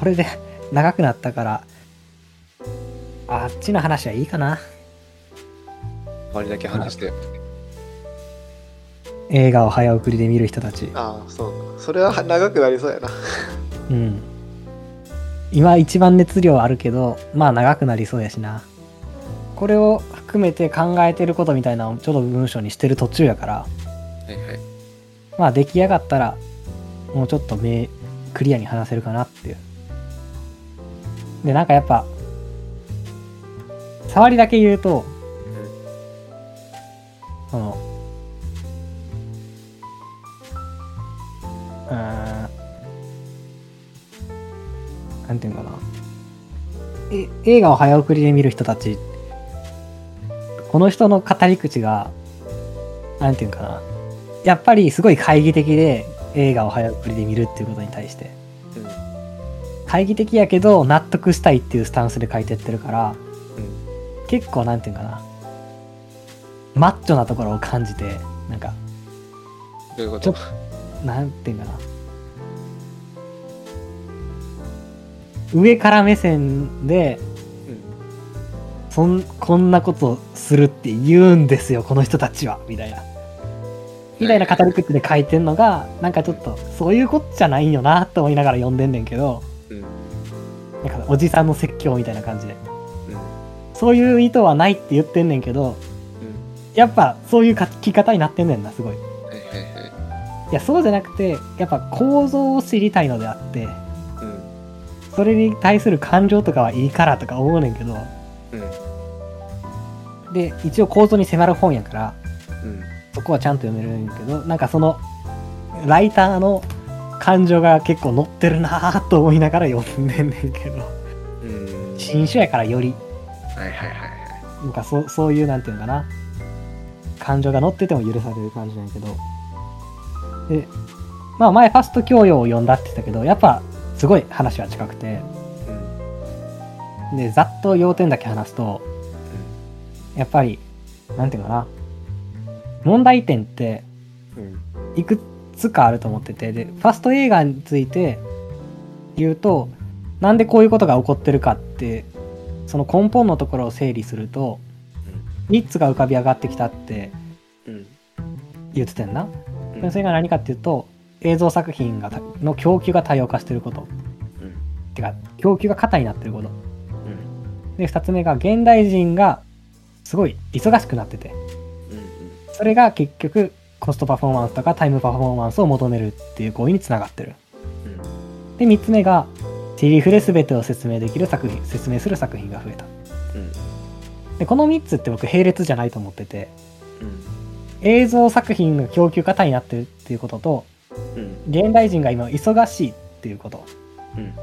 これで長くなったから、あっちの話はいいかな。周りだけ話して。映画を早送りで見る人たち。ああ、そう。それは長くなりそうやな。うん。今一番熱量あるけど、まあ長くなりそうやしな。これを含めて考えてることみたいなのをちょっと文章にしてる途中やから、はいはい。まあ出来上がったら、もうちょっと目、クリアに話せるかなっていう。で、なんかやっぱ、触りだけ言うと、その、うん、なんていうのかな。え、映画を早送りで見る人たち、この人の語り口が、なんていうのかな。やっぱりすごい懐疑的で映画を早送りで見るっていうことに対して。懐疑的やけど納得したいっていうスタンスで書いてってるから、うん。結構なんていうかな。マッチョなところを感じて、なんか、どういうこと？なんていうかな。上から目線で、うん。そん、こんなことするって言うんですよ、この人たちは、みたいな。みたいな語り口で書いてんのが、なんかちょっと、そういうこっちゃないんよな、って思いながら読んでんねんけど、うん。なんかおじさんの説教みたいな感じで。うん。そういう意図はないって言ってんねんけど、うん。やっぱそういう書き方になってんねんな、すごい。いや、そうじゃなくて、やっぱ構造を知りたいのであって、うん。それに対する感情とかはいいからとか思うねんけど、うん。で、一応構造に迫る本やから、うん。そこはちゃんと読めるんやけど、なんかその、ライターの感情が結構乗ってるなぁと思いながら読んでんねんけど、うん。新種やからより、はいはいはいはい。なんかそそういうなんていうのかな感情が乗ってても許される感じなんやけどでまあ前ファスト教養を読んだって言ったけどやっぱすごい話は近くてうん。でざっと要点だけ話すとやっぱりなんていうのかな問題点ってうん。いくつかあると思っててでファスト映画について言うとなんでこういうことが起こってるかってその根本のところを整理すると3つが浮かび上がってきたってうん。言ってたんな。うん。でそれが何かっていうと映像作品がたの供給が多様化してることうん。てか供給が過多になってることうん。で2つ目が現代人がすごい忙しくなっててうん。それが結局コストパフォーマンスとかタイムパフォーマンスを求めるっていう行為につながってるうん。で3つ目がセリフで全てを説明できる作品説明する作品が増えたうん。でこの3つって僕並列じゃないと思っててうん。映像作品の供給過多になってるっていうこととうん。現代人が今忙しいっていうことうん。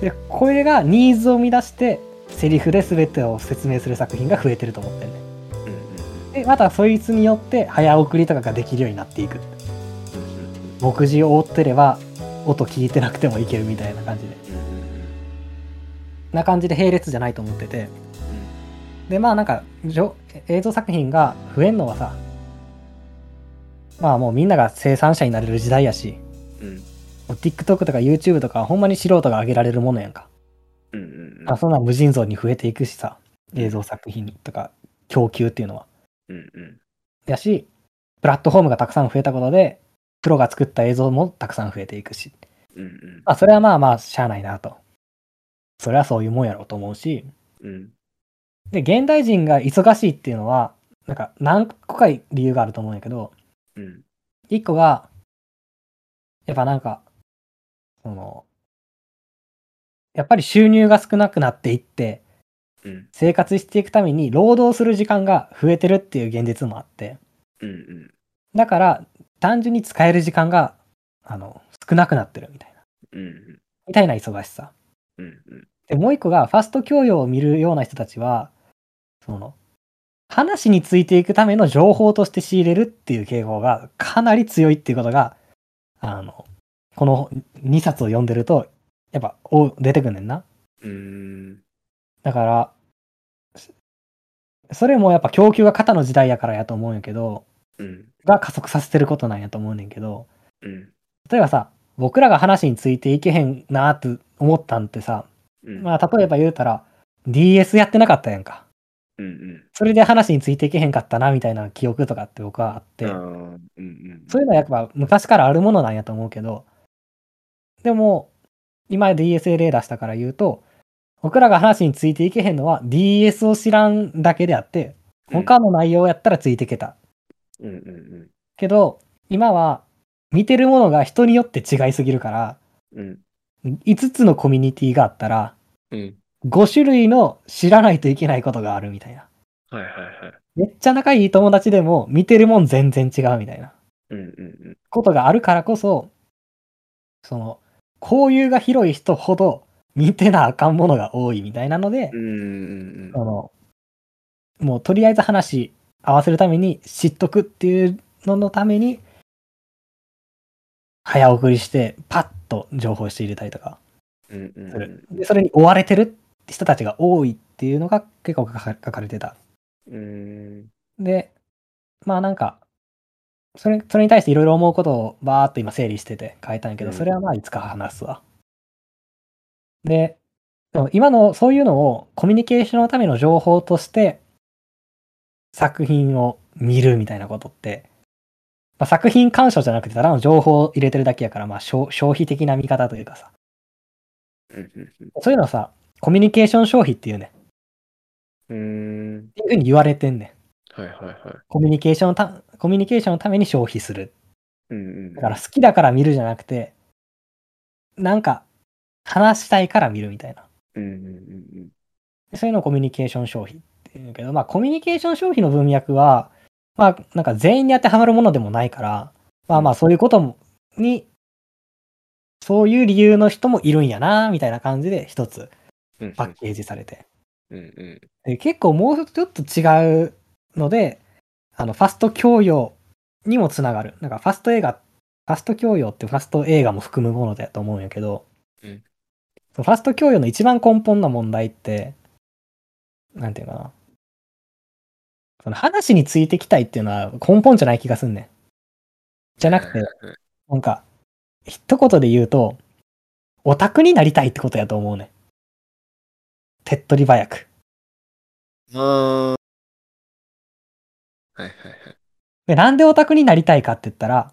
でこれがニーズを生み出してセリフで全てを説明する作品が増えてると思ってるねうん。でまたそいつによって早送りとかができるようになっていく。目次を追ってれば音聞いてなくてもいけるみたいな感じで。な感じで並列じゃないと思ってて。でまあなんかじょ映像作品が増えんのはさまあもうみんなが生産者になれる時代やしうん。TikTok とか YouTube とかはほんまに素人が上げられるものやんか。うん。あそんなん無尽蔵に増えていくしさ映像作品とか供給っていうのはうん。うん。やしプラットフォームがたくさん増えたことでプロが作った映像もたくさん増えていくしうん。まあそれはまあまあしゃあないなとそれはそういうもんやろうと思うしうん。で現代人が忙しいっていうのはなんか何個か理由があると思うんやけどうん。一個がやっぱなんかそのやっぱり収入が少なくなっていってうん。生活していくために労働する時間が増えてるっていう現実もあってうん。だから単純に使える時間があの少なくなってるみたいなうん。みたいな忙しさうん。でもう一個がファスト教養を見るような人たちはその話についていくための情報として仕入れるっていう傾向がかなり強いっていうことがあのこの2冊を読んでるとやっぱお出てくんねんなうん。だからそれもやっぱ供給が肩の時代やからやと思うんやけどうん。が加速させてることなんやと思うねんけどうん。例えばさ僕らが話についていけへんなって思ったんってさ、うん。まあ例えば言うたら DS やってなかったやんか。うんうん。それで話についていけへんかったなみたいな記憶とかって僕はあって、あーうんうん。そういうのはやっぱ昔からあるものなんやと思うけど、でも、今 DSLA 出したから言うと、僕らが話についていけへんのは DS を知らんだけであって、他の内容やったらついていけた。うんうんうん。けど、今は見てるものが人によって違いすぎるから、うん。5つのコミュニティがあったら、うん。5種類の知らないといけないことがあるみたいな。はいはいはい。めっちゃ仲いい友達でも見てるもん全然違うみたいなうんうんことがあるからこそ、その、交友が広い人ほど見てなあかんものが多いみたいなのでうん。う、んうんうんその、もうとりあえず話合わせるために知っとくっていうののために、早送りしてパッと情報して入れたりとかうんうんする。で、それに追われてる人たちが多いっていうのが結構書かれてた。うん。で、まあなんか、それ、それに対していろいろ思うことをバーっと今整理してて書いたんやけど、うんそれはまあいつか話すわ。で、でも今のそういうのをコミュニケーションのための情報として作品を見るみたいなことって、まあ、作品鑑賞じゃなくてただの情報を入れてるだけやから、まあ消消費的な見方というかさ、そういうのはさ、コミュニケーション消費っていうね、うん。うん。っていうふうに言われてんねん。はいはいはい。コミュニケーションのた、コミュニケーションのために消費する。うんうん。だから好きだから見るじゃなくて、なんか話したいから見るみたいな。うんうんうんそういうのをコミュニケーション消費っていうけど、まあコミュニケーション消費の文脈は、まあなんか全員に当てはまるものでもないから、まあまあそういうこともに、そういう理由の人もいるんやな、みたいな感じで一つうん。パッケージされて。うんうん。で結構もうちょっと違うので、あの、ファスト教養にもつながる。なんかファスト映画、ファスト教養ってファスト映画も含むものだと思うんやけど、うんファスト教養の一番根本な問題って、なんていうかな。その話についてきたいっていうのは根本じゃない気がすんねん。じゃなくて、なんか、一言で言うと、オタクになりたいってことやと思うねん。手っ取り早く。ああ。はいはいはい。で、なんでオタクになりたいかって言ったら、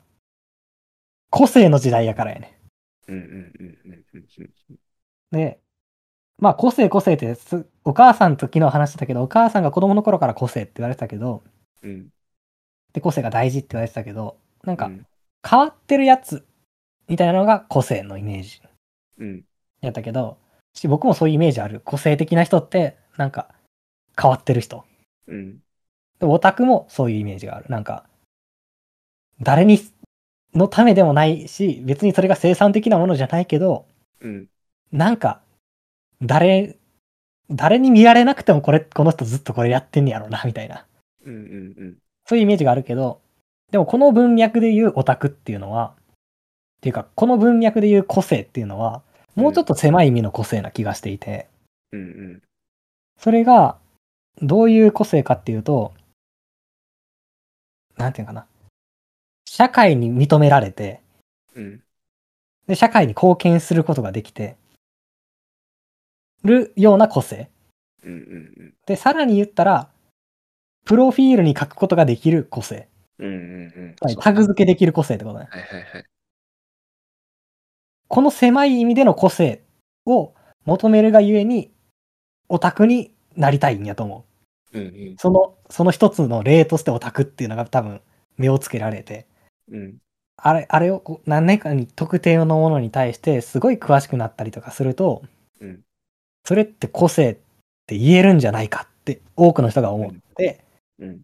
個性の時代やからやね。んうんうんうんうん。で、まあ個性個性ってす、お母さんと昨日話してたけど、お母さんが子供の頃から個性って言われてたけど、うん。で、個性が大事って言われてたけど、なんかうん変わってるやつみたいなのが個性のイメージうん。やったけど、し僕もそういうイメージある。個性的な人って、なんか変わってる人。うん。でオタクもそういうイメージがある。なんか、誰に、のためでもないし、別にそれが生産的なものじゃないけど、うん。なんか、誰、誰に見られなくてもこれ、この人ずっとこれやってんねやろな、みたいな。うんうんうん。そういうイメージがあるけど、でもこの文脈で言うオタクっていうのは、っていうか、この文脈で言う個性っていうのは、もうちょっと狭い意味の個性な気がしていて、うんうん。それが、どういう個性かっていうと、なんていうのかな。社会に認められて、うん。で、社会に貢献することができて、るような個性。うんうんで、さらに言ったら、プロフィールに書くことができる個性。うん。うんうんタグ付けできる個性ってことね。はいはいはい。この狭い意味での個性を求めるがゆえに、オタクになりたいんやと思う。うんうん。その、その一つの例としてオタクっていうのが多分目をつけられて、うん。あれ、あれをこう何年かに特定のものに対してすごい詳しくなったりとかすると、うんそれって個性って言えるんじゃないかって多くの人が思って、うん。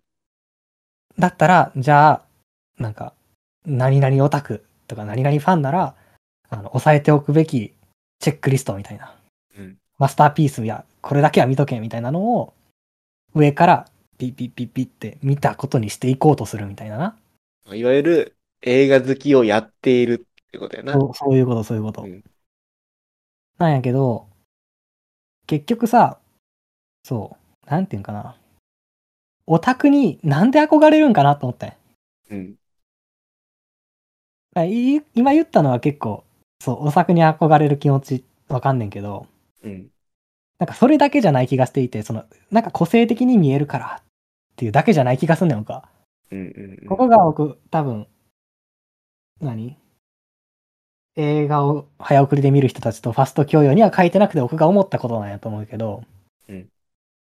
だったら、じゃあ、なんか、何々オタクとか何々ファンなら、あの、押さえておくべきチェックリストみたいな、うん。マスターピースや、これだけは見とけみたいなのを、上からピッピッピッピッって見たことにしていこうとするみたいなな。いわゆる映画好きをやっているってことやな。そうそういうこと、そういうこと。うんなんやけど、結局さ、そう、なんていうんかな。オタクになんで憧れるんかなと思ったんやうん。今言ったのは結構そう、オタクに憧れる気持ちわかんねんけど、うん。なんかそれだけじゃない気がしていて、その、なんか個性的に見えるからっていうだけじゃない気がすんねん、僕は。うんうんうん。ここが僕、多分、何？映画を早送りで見る人たちとファスト教養には書いてなくて僕が思ったことなんやと思うけど、うん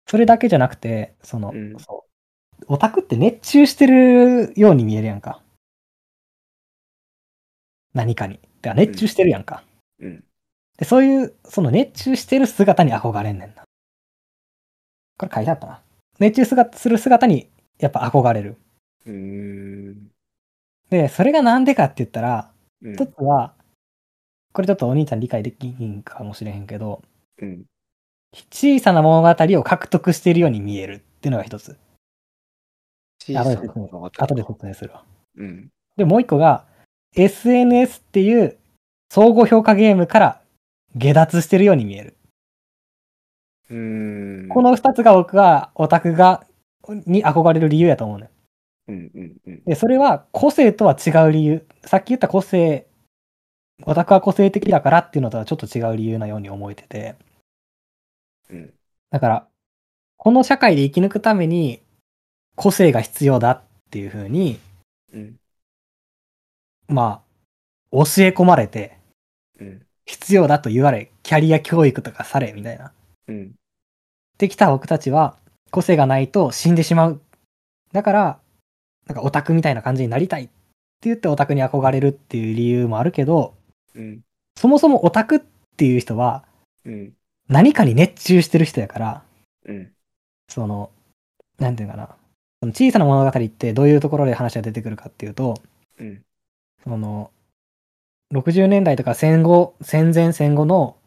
それだけじゃなくて、その、うんそうオタクって熱中してるように見えるやんか。何かに。だから熱中してるやんか。うん。で、そういう、その熱中してる姿に憧れんねんな。これ書いてあったな。熱中姿する姿にやっぱ憧れる。で、それがなんでかって言ったら、うん一つは、これちょっとお兄ちゃん理解できひんかもしれへんけど、うん。小さな物語を獲得しているように見えるっていうのが一つ。小さな後で説明物語後で説明するわ。うん。で、もう一個が、SNS っていう相互評価ゲームから下脱してるように見える。うーん。この二つが僕はオタクが、に憧れる理由やと思うね。うんうんうん。で、それは個性とは違う理由。さっき言った個性、オタクは個性的だからっていうのとはちょっと違う理由なように思えてて。うん。だから、この社会で生き抜くために個性が必要だっていうふうに、うん。まあ、教え込まれて、うん。必要だと言われ、キャリア教育とかされ、みたいな。うん。できた僕たちは、個性がないと死んでしまう。だから、なんかオタクみたいな感じになりたいって言ってオタクに憧れるっていう理由もあるけど、うん。そもそもオタクっていう人はうん。何かに熱中してる人やから、うん。その、なんていうかな。その小さな物語ってどういうところで話が出てくるかっていうと、うん。その、60年代とか戦後、戦前戦後の、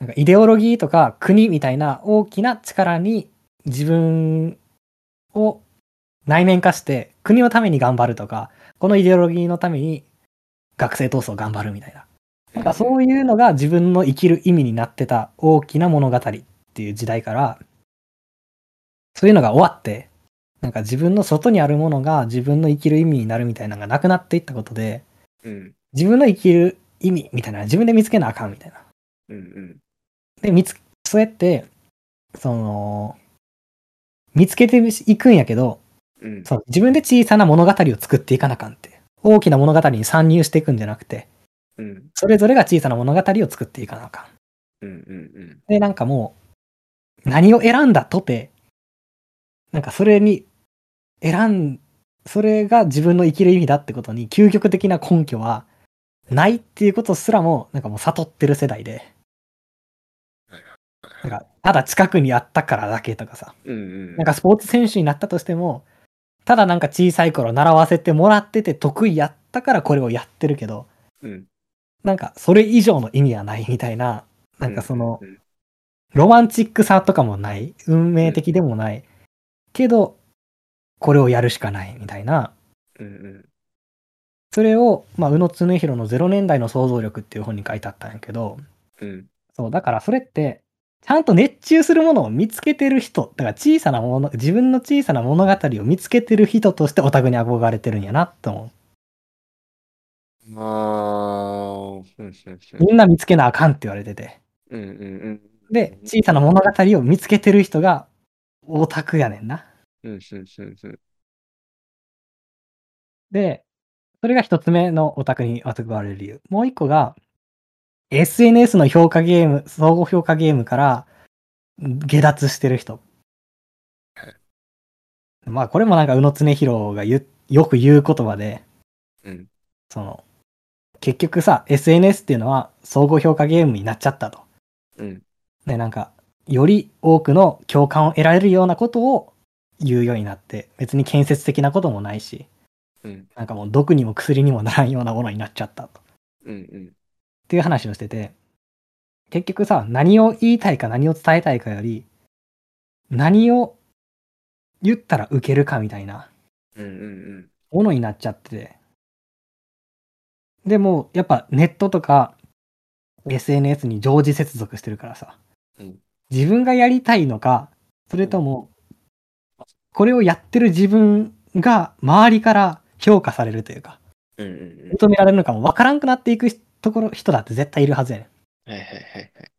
なんかイデオロギーとか国みたいな大きな力に自分を内面化して国のために頑張るとか、このイデオロギーのために学生闘争頑張るみたいな。なんかそういうのが自分の生きる意味になってた大きな物語っていう時代から、そういうのが終わって、なんか自分の外にあるものが自分の生きる意味になるみたいなのがなくなっていったことで、うん。自分の生きる意味みたいな、自分で見つけなあかんみたいな。うん。うん。で、見つ、そうやって、その、見つけていくんやけど、うん。そう自分で小さな物語を作っていかなあかんって。大きな物語に参入していくんじゃなくて、うん。それぞれが小さな物語を作っていかなあかん。うん。うん。で、なんかもう、何を選んだとて、なんかそれに、選ん、それが自分の生きる意味だってことに究極的な根拠はないっていうことすらも、なんかもう悟ってる世代で、なんか、ただ近くにあったからだけとかさ、うん。なんかスポーツ選手になったとしても、ただなんか小さい頃習わせてもらってて得意やったからこれをやってるけど、うん。なんかそれ以上の意味はないみたいな、なんかそのう、ん。ロマンチックさとかもない、運命的でもない、けど、これをやるしかないみたいな、うん。それを、まあ、宇野恒弘の0年代の想像力っていう本に書いてあったんやけど、うん。そう、だからそれって、ちゃんと熱中するものを見つけてる人、だから小さなもの、自分の小さな物語を見つけてる人としてオタクに憧れてるんやなって思ああ。うん。う。みんな見つけなあかんって言われてて。で、小さな物語を見つけてる人がオタクやねんな。で、それが一つ目のオタクに憧れる理由。もう一個が、SNS の評価ゲーム、相互評価ゲームから下脱してる人はい。まあこれもなんか宇野恒弘がよく言う言葉で、うん。その、結局さ、SNS っていうのは相互評価ゲームになっちゃったと。うん。で、なんか、より多くの共感を得られるようなことを言うようになって、別に建設的なこともないし、うん。なんかもう毒にも薬にもならんようなものになっちゃったと。うん。うん。っていう話をしてて、結局さ、何を言いたいか何を伝えたいかより、何を言ったら受けるかみたいなうん。うん。ものになっちゃってて。でも、やっぱネットとか SNS に常時接続してるからさ、うん自分がやりたいのか、それとも、これをやってる自分が周りから評価されるというか、うん。うん。認められるのかもわからんくなっていくところ、人だって絶対いるはずやねん。はいはいはいはい。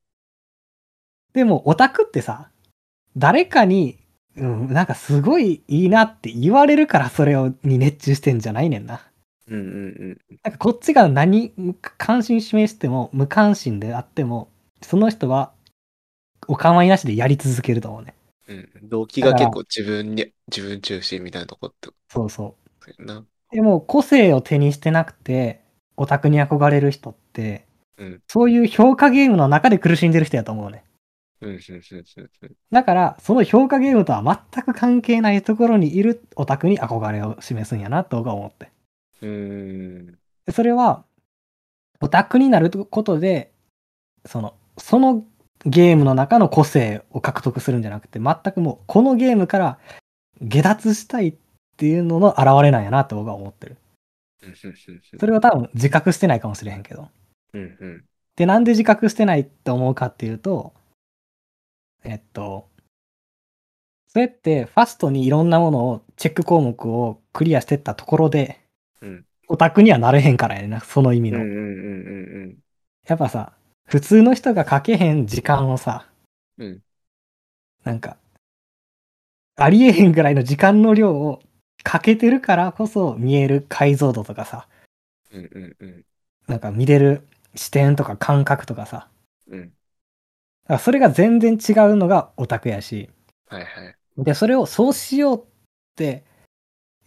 でも、オタクってさ、誰かに、うん、なんかすごいいいなって言われるからそれをに熱中してんじゃないねんな。うんうんうん。なんかこっちが何、関心示しても、無関心であっても、その人は、お構いなしでやり続けると思うね。うん、動機が結構自分に、自分中心みたいなとこってこそうそう。でも個性を手にしてなくてオタクに憧れる人って、うんそういう評価ゲームの中で苦しんでる人やと思うね。うん、うん、うん、うんうん。だからその評価ゲームとは全く関係ないところにいるオタクに憧れを示すんやなと僕は思って。うーん。でそれはオタクになることでそのそのゲームの中の個性を獲得するんじゃなくて全くもうこのゲームから下脱したいっていうのの表れなんやなって僕は思ってる。それは多分自覚してないかもしれへんけど。うんうん。で、なんで自覚してないって思うかっていうと、えっと、それってファストにいろんなものを、チェック項目をクリアしてったところで、うんオタクにはなれへんからやな、その意味の。やっぱさ、普通の人がかけへん時間をさ、うん。うん。なんか、ありえへんぐらいの時間の量をかけてるからこそ見える解像度とかさ、うんうんうん。なんか見れる視点とか感覚とかさ、うん。だからそれが全然違うのがオタクやし、はいはい。で、それをそうしようって、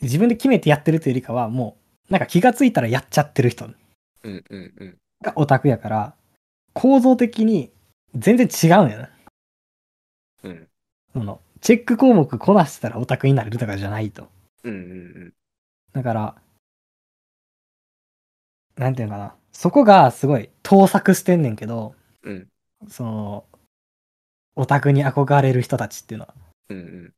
自分で決めてやってるというよりかは、もう、なんか気がついたらやっちゃってる人うんうんうん。がオタクやから、構造的に全然違うんやな。うん。その、チェック項目こなしたらオタクになれるとかじゃないと。うんうんだから、なんていうのかな。そこがすごい盗作してんねんけど、うん。その、オタクに憧れる人たちっていうのは。うんうん。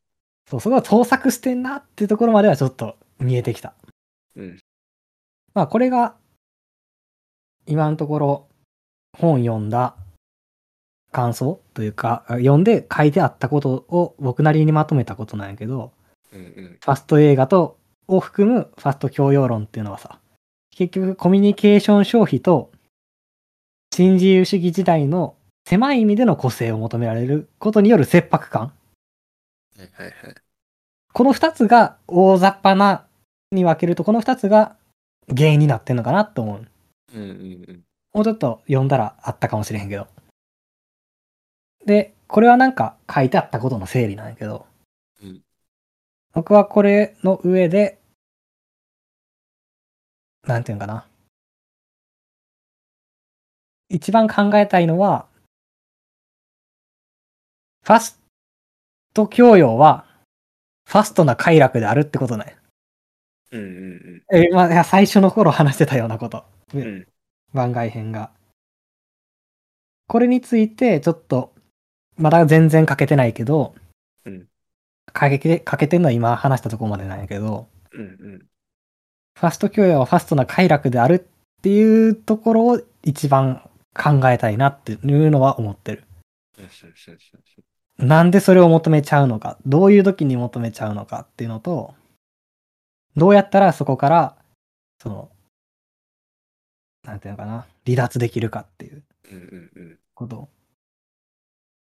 そう、そこが盗作してんなっていうところまではちょっと見えてきた。うん。まあこれが、今のところ本読んだ感想というか、読んで書いてあったことを僕なりにまとめたことなんやけど、うんうん。ファスト映画と、を含むファスト教養論っていうのはさ、結局コミュニケーション消費と新自由主義時代の狭い意味での個性を求められることによる切迫感。はいはいはい。この二つが大雑把なに分けると、この二つが原因になってんのかなと思う。うんうんうん。もうちょっと読んだらあったかもしれへんけど。で、これはなんか書いてあったことの整理なんやけど、うん僕はこれの上で、なんていうんかな。一番考えたいのは、ファスト教養は、ファストな快楽であるってことね。うんうんえ、まあ、最初の頃話してたようなこと。うん。うん。番外編が。これについて、ちょっと、まだ全然書けてないけど、うん書けけてんのは今話したところまでなんやけど、うんうん。ファスト教養はファストな快楽であるっていうところを一番考えたいなっていうのは思ってる。なんでそれを求めちゃうのか、どういう時に求めちゃうのかっていうのと、どうやったらそこから、その、なんていうのかな、離脱できるかっていう。こと。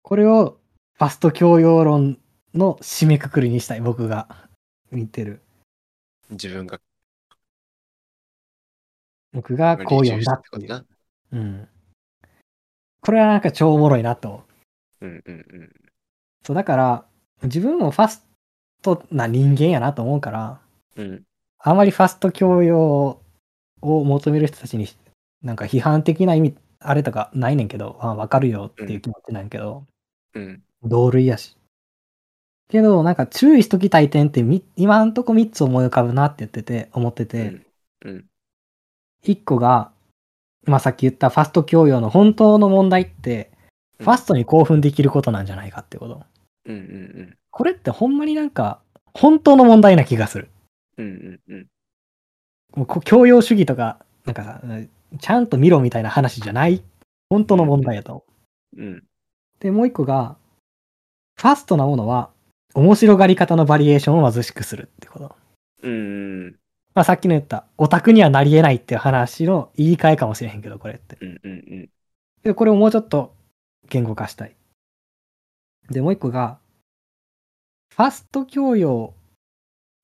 これをファスト教養論の締めくくりにしたい、僕が見てる。自分が僕がこう読んだっていう。うん。これはなんか超おもろいなと思う。ことな。うんうんうん。そう、だから、自分もファストな人間やなと思うから、うん。あまりファスト教養を求める人たちに、なんか批判的な意味、あれとかないねんけど、あわかるよっていう気持ちなんやけど、うん。同類やし。けど、なんか注意しときたい点ってみ、今んとこ3つ思い浮かぶなって言ってて、思ってうて、ん。うん。1個が、まあさっき言ったファスト教養の本当の問題って、ファストに興奮できることなんじゃないかってこと。うんうん。これってほんまになんか、本当の問題な気がする。うんうんうんもうこ教養主義とか、なんかさ、ちゃんと見ろみたいな話じゃない、本当の問題やと思う。うんで、もう一個が、ファストなものは、面白がり方のバリエーションを貧しくするってこと。うんまあさっきの言った、オタクにはなり得ないっていう話の言い換えかもしれへんけど、これって。うんうんうん。で、これをもうちょっと言語化したい。で、もう一個が、ファスト教養を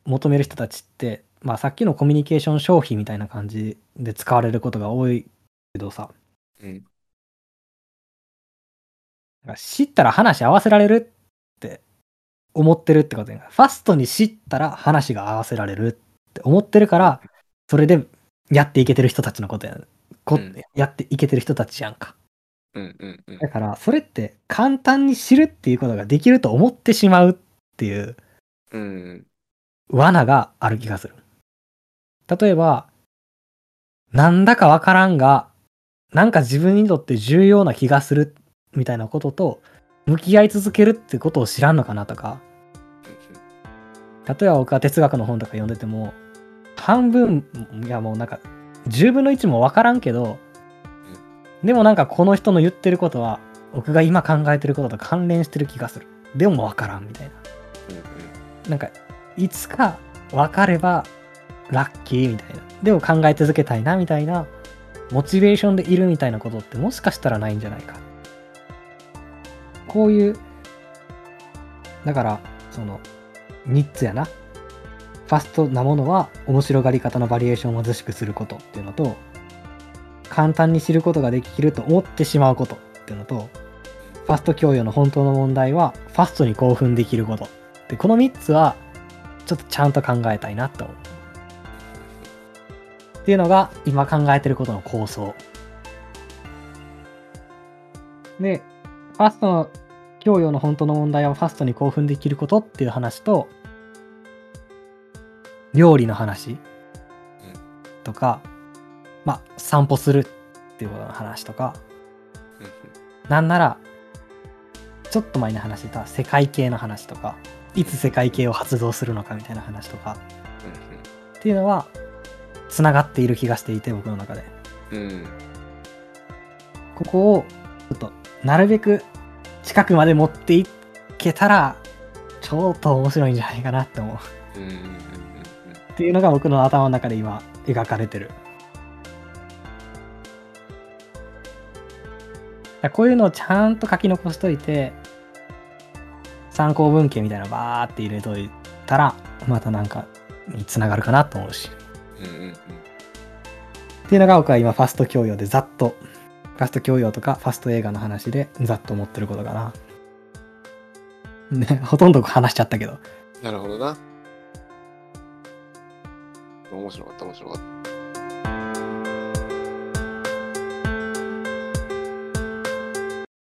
求める人たちって、まあさっきのコミュニケーション消費みたいな感じで使われることが多いけどさ、うん。知ったら話合わせられるって思ってるってことやファストに知ったら話が合わせられるって思ってるから、それでやっていけてる人たちのことやこうん。やっていけてる人たちやんか。うんうんうん。だから、それって簡単に知るっていうことができると思ってしまうっていう。うん罠がある気がする。例えば、なんだかわからんが、なんか自分にとって重要な気がするみたいなことと向き合い続けるってことを知らんのかなとか、例えば僕は哲学の本とか読んでても、半分、いやもうなんか、10分の1もわからんけど、でもなんかこの人の言ってることは、僕が今考えてることと関連してる気がする。でもわからんみたいな。なんか、いつか分かればラッキーみたいな。でも考え続けたいなみたいな、モチベーションでいるみたいなことってもしかしたらないんじゃないか。こういう、だから、その、3つやな。ファストなものは面白がり方のバリエーションを貧しくすることっていうのと、簡単に知ることができると思ってしまうことっていうのと、ファスト教養の本当の問題は、ファストに興奮できること。で、この3つは、ちょっとちゃんと考えたいなって思う。っていうのが、今考えてることの構想。で、ファストの教養の本当の問題は、ファストに興奮できることっていう話と、料理の話とか、まあ、散歩するっていうことの話とか、なんなら、ちょっと前に話してた世界系の話とか、いつ世界系を発動するのかみたいな話とか、っていうのは、つながっている気がしていて、僕の中で。うんうんここを、ちょっと、なるべく近くまで持っていけたら、ちょっと面白いんじゃないかなって思う。うんっていうのが僕の頭の中で今、描かれてる。こういうのをちゃんと書き残しといて、参考文献みたいなのバーって入れといたら、またなんかにつながるかなと思うし。うんうんうんっていうのが僕は今ファスト教養でざっと、ファスト教養とかファスト映画の話でざっと思ってることかな。ね、ほとんど話しちゃったけど。なるほどな。面白かった面白かった。